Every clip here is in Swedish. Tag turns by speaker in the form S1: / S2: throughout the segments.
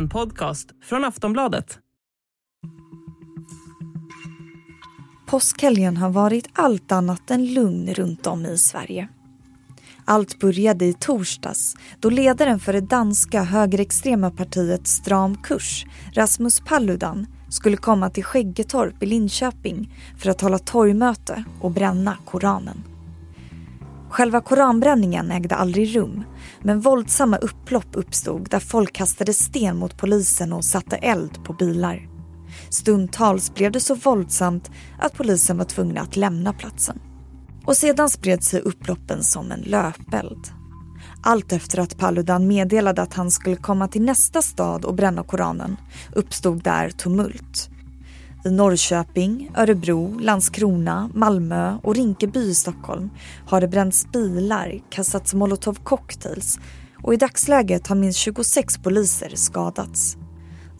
S1: En podcast från Aftonbladet.
S2: Påskhelgen har varit allt annat än lugn runt om i Sverige. Allt började i torsdags då ledaren för det danska högerextrema partiet Stram kurs, Rasmus Paludan, skulle komma till Skäggetorp i Linköping för att hålla torgmöte och bränna Koranen. Själva koranbränningen ägde aldrig rum men våldsamma upplopp uppstod där folk kastade sten mot polisen och satte eld på bilar. Stundtals blev det så våldsamt att polisen var tvungna att lämna platsen. Och sedan spred sig upploppen som en löpeld. Allt efter att Paludan meddelade att han skulle komma till nästa stad och bränna Koranen uppstod där tumult. I Norrköping, Örebro, Landskrona, Malmö och Rinkeby i Stockholm har det bränts bilar, kastats molotovcocktails och i dagsläget har minst 26 poliser skadats.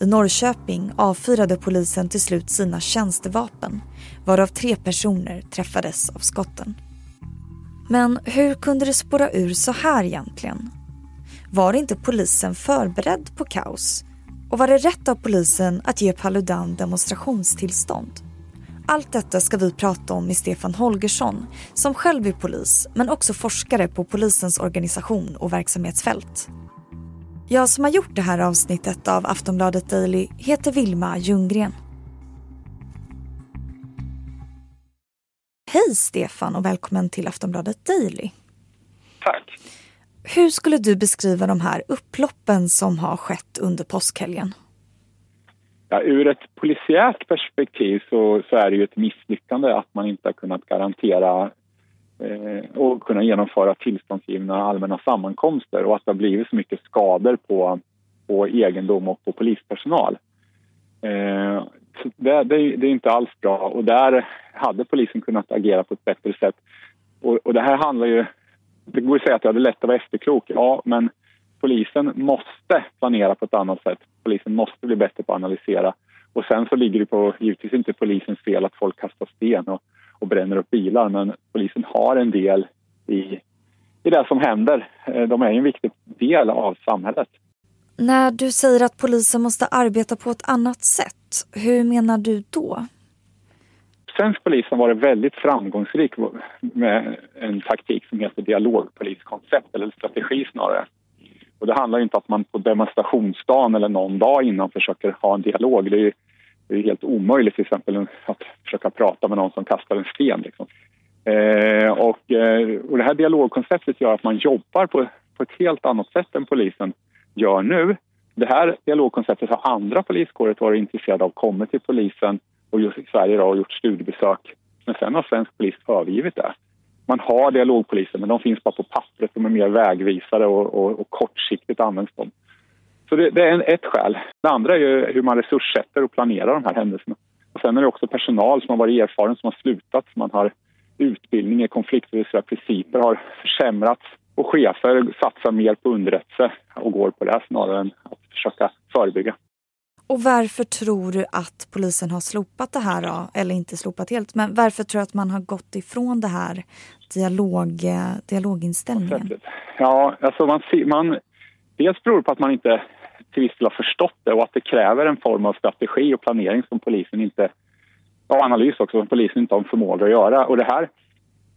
S2: I Norrköping avfyrade polisen till slut sina tjänstevapen varav tre personer träffades av skotten. Men hur kunde det spåra ur så här egentligen? Var inte polisen förberedd på kaos? Och var det rätt av polisen att ge Paludan demonstrationstillstånd? Allt detta ska vi prata om med Stefan Holgersson som själv är polis men också forskare på polisens organisation och verksamhetsfält. Jag som har gjort det här avsnittet av Aftonbladet Daily heter Vilma Ljunggren. Hej Stefan och välkommen till Aftonbladet Daily.
S3: Tack.
S2: Hur skulle du beskriva de här upploppen som har skett under påskhelgen?
S3: Ja, ur ett polisiärt perspektiv så, så är det ju ett misslyckande att man inte har kunnat garantera eh, och kunna genomföra tillståndsgivna allmänna sammankomster och att det har blivit så mycket skador på, på egendom och på polispersonal. Eh, det, det, det, är inte alls bra och där hade polisen kunnat agera på ett bättre sätt. Och, och det här handlar ju... Det går att säga att jag hade lätt att vara efterklok, ja, men polisen måste planera på ett annat sätt. Polisen måste bli bättre på att analysera. Och sen så ligger det på, givetvis inte polisens fel att folk kastar sten och, och bränner upp bilar, men polisen har en del i, i det som händer. Eh, de är en viktig del av samhället.
S2: När du säger att polisen måste arbeta på ett annat sätt, hur menar du då?
S3: Svensk polis har varit väldigt framgångsrik med en taktik som heter dialogpoliskoncept, eller strategi snarare. Och det handlar inte om att man på demonstrationsdagen eller någon dag innan försöker ha en dialog. Det är, det är helt omöjligt till exempel att försöka prata med någon som kastar en sten. Liksom. Eh, och, eh, och det här dialogkonceptet gör att man jobbar på, på ett helt annat sätt än polisen gör nu. Det här dialogkonceptet har andra poliskårer varit intresserade av, kommit till polisen och just i Sverige då, och gjort studiebesök. Men sen har svensk polis övergivit det. Man har dialogpoliser, men de finns bara på pappret. De är mer vägvisare och, och, och kortsiktigt används de. Så det, det är en, ett skäl. Det andra är ju hur man resurssätter och planerar de här händelserna. Och sen är det också personal som har varit erfaren, som har slutat. Man har utbildning i konflikträttsliga principer har försämrats och chefer satsar mer på underrättelse och går på det snarare än att försöka förebygga.
S2: Och varför tror du att polisen har slopat det här då? Eller inte slopat helt, men varför tror du att man har gått ifrån det här dialog, eh, dialoginställningen?
S3: Ja, alltså man, man, dels beror det på att man inte till viss del har förstått det och att det kräver en form av strategi och planering som polisen inte, och analys också, som polisen inte har förmåga att göra. Och det här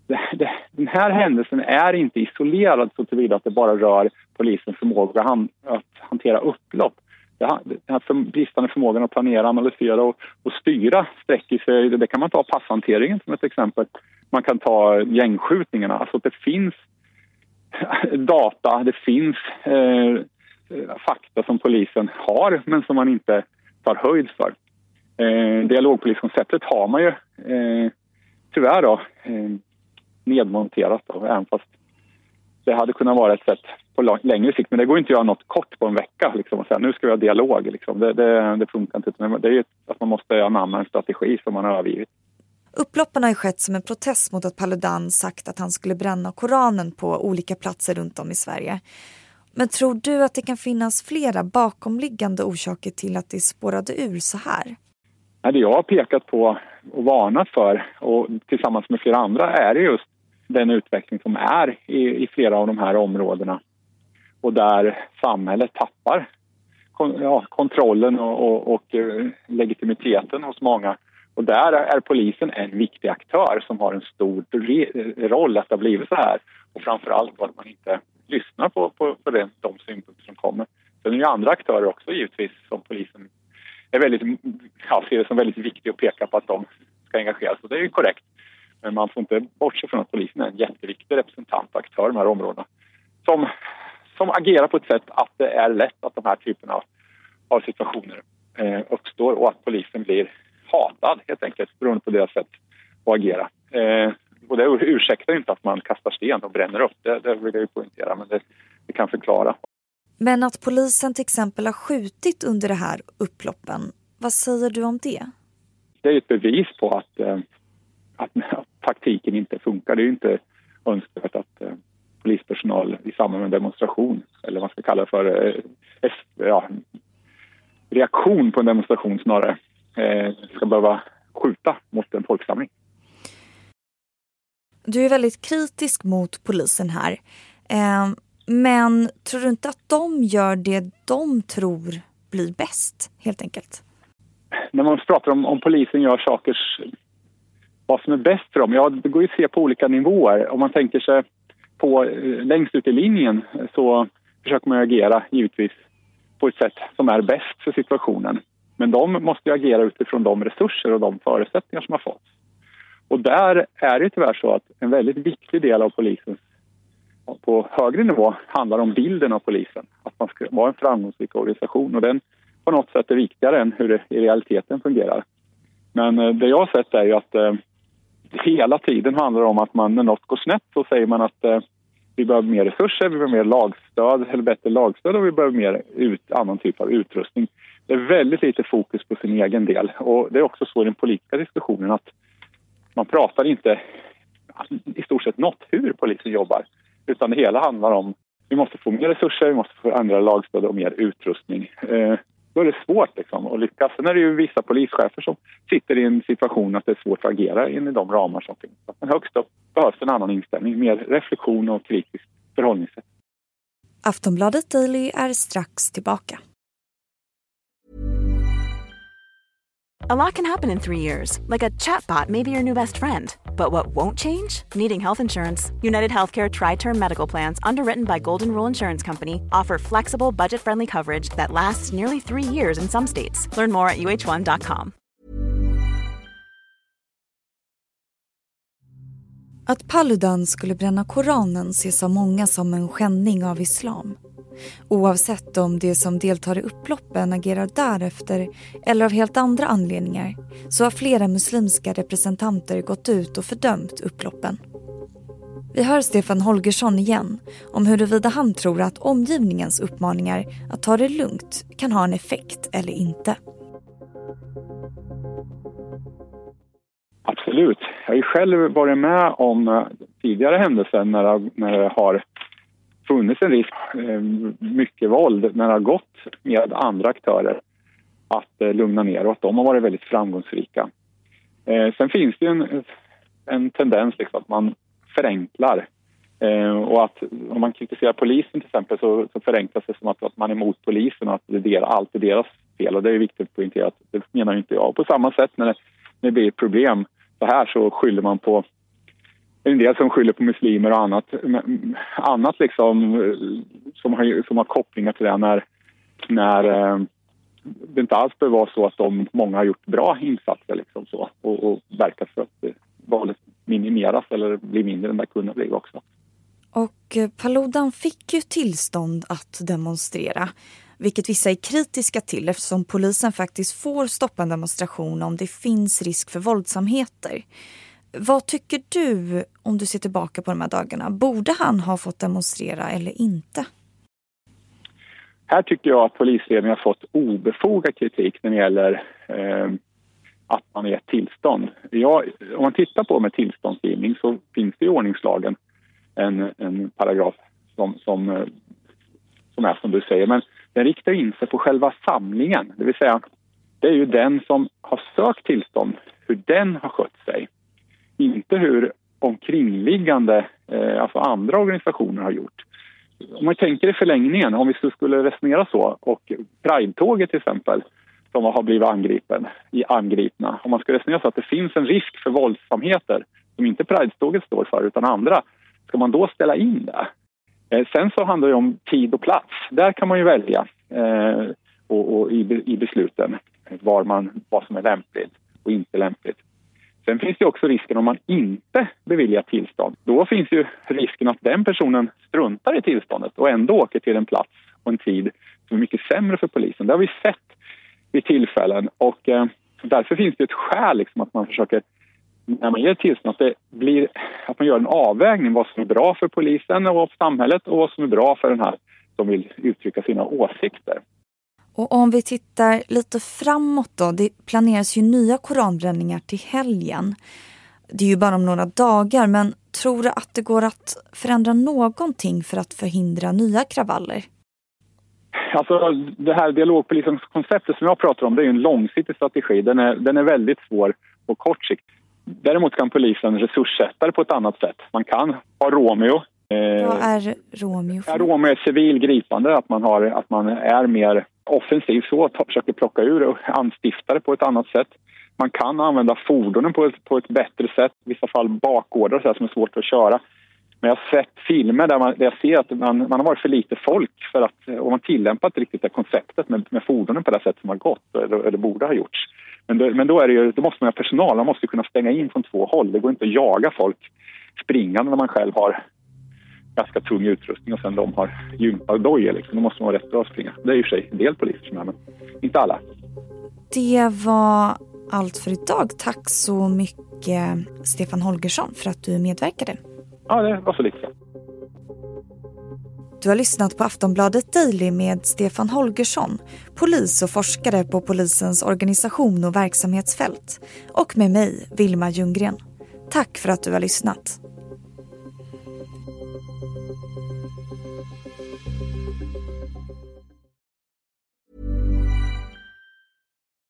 S3: det, det, den här händelsen är inte isolerad så tillvida att det bara rör polisens förmåga att hantera upplopp. Den här bristande förmågan att planera, analysera och, och styra sträcker sig... Det kan man ta passhanteringen som ett exempel. Man kan ta gängskjutningarna. Alltså det finns data, det finns eh, fakta som polisen har men som man inte tar höjd för. Eh, dialogpoliskonceptet har man ju eh, tyvärr då, eh, nedmonterat då, även fast det hade kunnat vara ett sätt på längre sikt. Men det går inte att göra något kort på en vecka liksom, och säga nu ska vi ha dialog. Liksom. Det, det, det funkar inte. Det är att man måste anamma en strategi som man har övergivit.
S2: Upploppen har skett som en protest mot att Paludan sagt att han skulle bränna Koranen på olika platser runt om i Sverige. Men tror du att det kan finnas flera bakomliggande orsaker till att det spårade ur så här?
S3: Det jag har pekat på och varnat för och tillsammans med flera andra är just den utveckling som är i, i flera av de här områdena och där samhället tappar ja, kontrollen och, och, och, eh, legitimiteten hos många. Och där är polisen en viktig aktör som har en stor roll att det har blivit så här. Och framför allt att man inte lyssnar på, på, på det, de synpunkter som kommer. Sen är det ju andra aktörer också givetvis som polisen är väldigt, ja, ser det som väldigt viktigt att peka på att de ska engageras och det är ju korrekt. Men man får inte bortse från att polisen är en jätteviktig representant och aktör i de här områdena som, som agerar på ett sätt att det är lätt att de här typerna av, situationer eh, uppstår och att polisen blir hatad helt enkelt beroende på deras sätt att agera. Eh, och det ursäktar inte att man kastar sten och bränner upp, det, det vill jag ju poängtera, men det, det kan förklara.
S2: Men att polisen till exempel har skjutit under det här upploppen, vad säger du om det?
S3: Det är ett bevis på att, eh, att, att taktiken inte funkar. Det är ju inte önskvärt att eh, polispersonal i samband med en demonstration, eller vad man ska kalla det för, eh, ja, reaktion på en demonstration snarare, ska behöva skjuta mot en folksamling.
S2: Du är väldigt kritisk mot polisen här. Men tror du inte att de gör det de tror blir bäst, helt enkelt?
S3: När man pratar om, om polisen gör saker, vad som är bäst för dem, ja det går ju att se på olika nivåer. Om man tänker sig på eh, längst ut i linjen så försöker man agera givetvis på ett sätt som är bäst för situationen. Men de måste ju agera utifrån de resurser och de förutsättningar som har fått. Och där är det tyvärr så att en väldigt viktig del av polisens på högre nivå handlar om bilden av polisen. Att man ska vara en framgångsrik organisation och den på något sätt är viktigare än hur det i realiteten fungerar. Men eh, det jag har sett är ju att eh, hela tiden handlar om att man när något går snett så säger man att eh, vi behöver mer resurser, vi behöver mer lagstöd eller bättre lagstöd och vi behöver mer ut, annan typ av utrustning. Det är väldigt lite fokus på sin egen del och det är också så i den politiska diskussionen att man pratar inte i stort sett något hur polisen jobbar. Utan det hela handlar om vi måste få mer resurser, vi måste få andra lagstöd och mer utrustning. Eh, då är det svårt liksom, att lyckas. Sen är det ju vissa polischefer som sitter i en situation att det är svårt att agera in i de ramar som finns. Men högst upp behövs en annan inställning, mer reflektion och kritiskt förhållningssätt.
S2: Aftonbladet Daily är strax tillbaka.
S4: A lot can happen in three years, like a chatbot may be your new best friend. But what won't change? Needing health insurance. United Healthcare Tri Term Medical Plans, underwritten by Golden Rule Insurance Company, offer flexible, budget friendly coverage that lasts nearly three years in some states. Learn more at uh1.com.
S2: Att Paludan skulle bränna Koranen ses av många som en skändning av islam. Oavsett om de som deltar i upploppen agerar därefter eller av helt andra anledningar så har flera muslimska representanter gått ut och fördömt upploppen. Vi hör Stefan Holgersson igen om huruvida han tror att omgivningens uppmaningar att ta det lugnt kan ha en effekt eller inte.
S3: Absolut. Jag har ju själv varit med om eh, tidigare händelser när det har funnits en risk, eh, mycket våld, när det har gått med andra aktörer att eh, lugna ner och att de har varit väldigt framgångsrika. Eh, sen finns det en, en tendens liksom att man förenklar och att om man kritiserar polisen till exempel så, så förenklas det som att, att man är emot polisen och att det är allt är deras fel och det är viktigt att poängtera att det menar inte jag. Och på samma sätt när det, när det blir problem så här så skyller man på en del som skyller på muslimer och annat, annat liksom, eh, som, har, som har kopplingar till det när, när eh, det inte alls behöver vara så att de, många har gjort bra insatser liksom så, och, och verkat för att eh, valet minimeras eller blir mindre än det kunde bli också.
S2: Och Paludan fick ju tillstånd att demonstrera vilket vissa är kritiska till eftersom polisen faktiskt får stoppa en demonstration om det finns risk för våldsamheter. Vad tycker du om du ser tillbaka på de här dagarna? Borde han ha fått demonstrera eller inte?
S3: Här tycker jag att polisledningen har fått obefogad kritik när det gäller eh, att man gett tillstånd. Jag, om man tittar på med tillståndsgivning så finns det i ordningslagen en, en paragraf som, som, eh, som är som du säger. Men den riktar in sig på själva samlingen, det vill säga det är ju den som har sökt tillstånd, hur den har skött sig. Inte hur omkringliggande, eh, alltså andra organisationer har gjort. om man tänker i förlängningen, om vi skulle resonera så och Pride-tåget till exempel som har blivit angripen, i angripna. Om man ska resonera så att det finns en risk för våldsamheter som inte Pride-tåget står för utan andra, ska man då ställa in det? Eh, sen så handlar det om tid och plats. Där kan man ju välja eh, och, och i, i, besluten var man, vad som är lämpligt och inte lämpligt. Sen finns det också risken om man inte beviljar tillstånd. Då finns ju risken att den personen struntar i tillståndet och ändå åker till en plats och en tid som är mycket sämre för polisen. Det har vi sett vid tillfällen och eh, därför finns det ett skäl liksom, att man försöker när man ger tillstånd att, det blir, att man gör en avvägning vad som är bra för polisen och samhället och vad som är bra för den här som vill uttrycka sina åsikter.
S2: Och om vi tittar lite framåt då. Det planeras ju nya koranbränningar till helgen. Det är ju bara om några dagar men tror du att det går att förändra någonting för att förhindra nya kravaller?
S3: Alltså det här dialogpolisens konceptet som jag pratar om det är en långsiktig strategi. Den är, den är väldigt svår på kort sikt. Däremot kan polisen resurssätta det på ett annat sätt. Man kan ha Romeo.
S2: Eh, Vad är Romeo?
S3: Ja, Romeo är civil gripande, att man, har, att man är mer offensiv så, försöker plocka ur och anstifta det på ett annat sätt. Man kan använda fordonen på ett, på ett bättre sätt, i vissa fall bakgårdar så här, som är svårt att köra. Men jag har sett filmer där, man, där jag ser att man, man har varit för lite folk för att, och man tillämpat riktigt det konceptet med, med fordonen på det sätt som har gått eller, eller borde ha gjorts. Men, då, men då, är det ju, då måste man ha personal, man måste kunna stänga in från två håll. Det går inte att jaga folk springande när man själv har ganska tung utrustning och sen de har gympadojor. Liksom. Då måste man vara rätt bra att springa. Det är i och för sig en del poliser som är, men inte alla.
S2: Det var allt för idag. Tack så mycket Stefan Holgersson för att du medverkade.
S3: Ja, det var så lite.
S2: Du har lyssnat på Aftonbladet Daily med Stefan Holgersson, polis och forskare på polisens organisation och verksamhetsfält. Och med mig, Vilma Ljunggren. Tack för att du har lyssnat.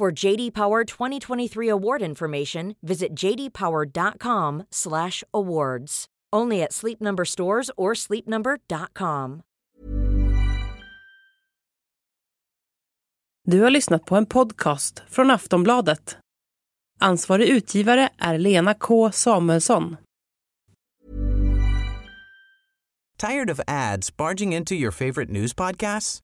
S5: For JD Power 2023 award information, visit jdpower.com/awards. Only at Sleep Number stores or sleepnumber.com.
S1: Du har lyssnat på en podcast från Aftonbladet. Ansvarig utgivare är Lena K Samuelsson.
S6: Tired of ads barging into your favorite news podcasts?